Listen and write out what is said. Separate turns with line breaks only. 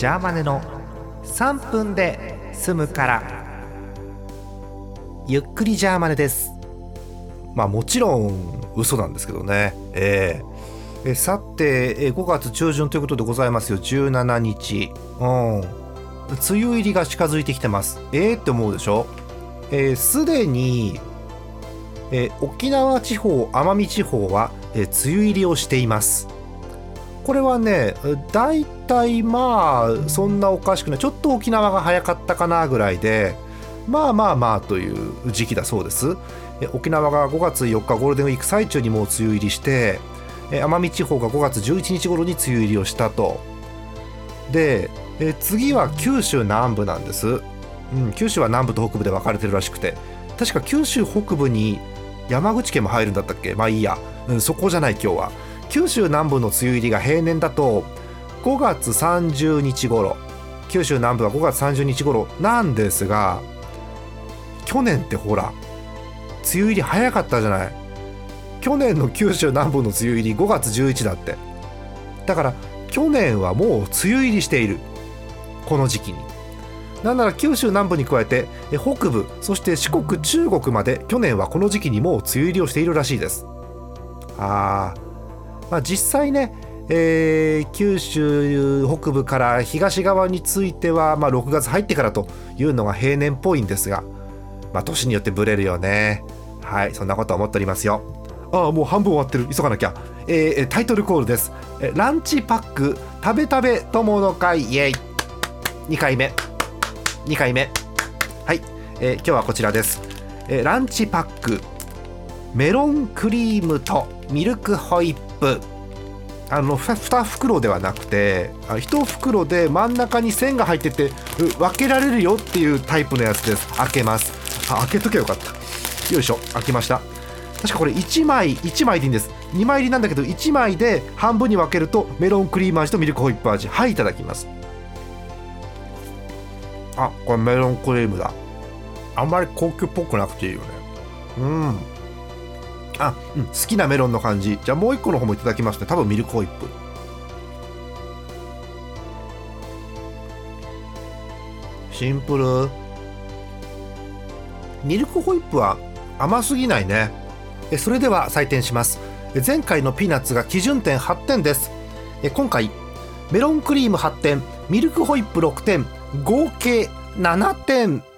ジャーマネの3分で済むから。ゆっくりジャーマネです。まあもちろん嘘なんですけどね。えー、えさてえ5月中旬ということでございますよ。17日。うん。梅雨入りが近づいてきてます。えーって思うでしょ？すで、ー、に、えー、沖縄地方奄美地方は、えー、梅雨入りをしています。これはね大体まあそんなおかしくない。ちょっと沖縄が早かったかなぐらいでまあまあまあという時期だそうです。沖縄が5月4日ゴールデンウィーク最中にもう梅雨入りして奄美地方が5月11日頃に梅雨入りをしたと。で次は九州南部なんです、うん、九州は南部と北部で分かれてるらしくて。確か九州北部に山口県も入るんだったっけ？まあいいや、うん、そこじゃない今日は。九州南部の梅雨入りが平年だと5月30日頃。九州南部は5月30日頃なんですが去年ってほら梅雨入り早かったじゃない。去年の九州南部の梅雨入り5月11だって。だから去年はもう梅雨入りしている。この時期に。なんなら九州南部に加えて北部そして四国中国まで去年はこの時期にもう梅雨入りをしているらしいです。あー。まあ、実際ね、えー、九州北部から東側については、まあ、6月入ってからというのが平年っぽいんですが、まあ、年によってブレるよね。はいそんなこと思っておりますよ。ああもう半分終わってる。急がなきゃ、えー、タイトルコールです。ランチパック食べ食べ友の会イエイ。2回目。2回目。はい、えー、今日はこちらです、えー、ランチパックメロンクリームとミルクホイップあの 2, 袋ではなくて1袋で真ん中に線が入ってて分けられるよっていうタイプのやつです。開けます。あ開けとけばよかった。よいしょ。開けました。確かこれ1枚1枚でいいんです。2枚入りなんだけど1枚で半分に分けるとメロンクリーム味とミルクホイップ味。はいいただきます。あこれメロンクリームだ。あんまり高級っぽくなくていいよね。うん。あ、うん、好きなメロンの感じ。じゃあもう一個の方もいただきますね。多分ミルクホイップ。シンプル。ミルクホイップは甘すぎないね。それでは採点します。前回のピーナッツが基準点8点です。今回メロンクリーム8点ミルクホイップ6点合計7点。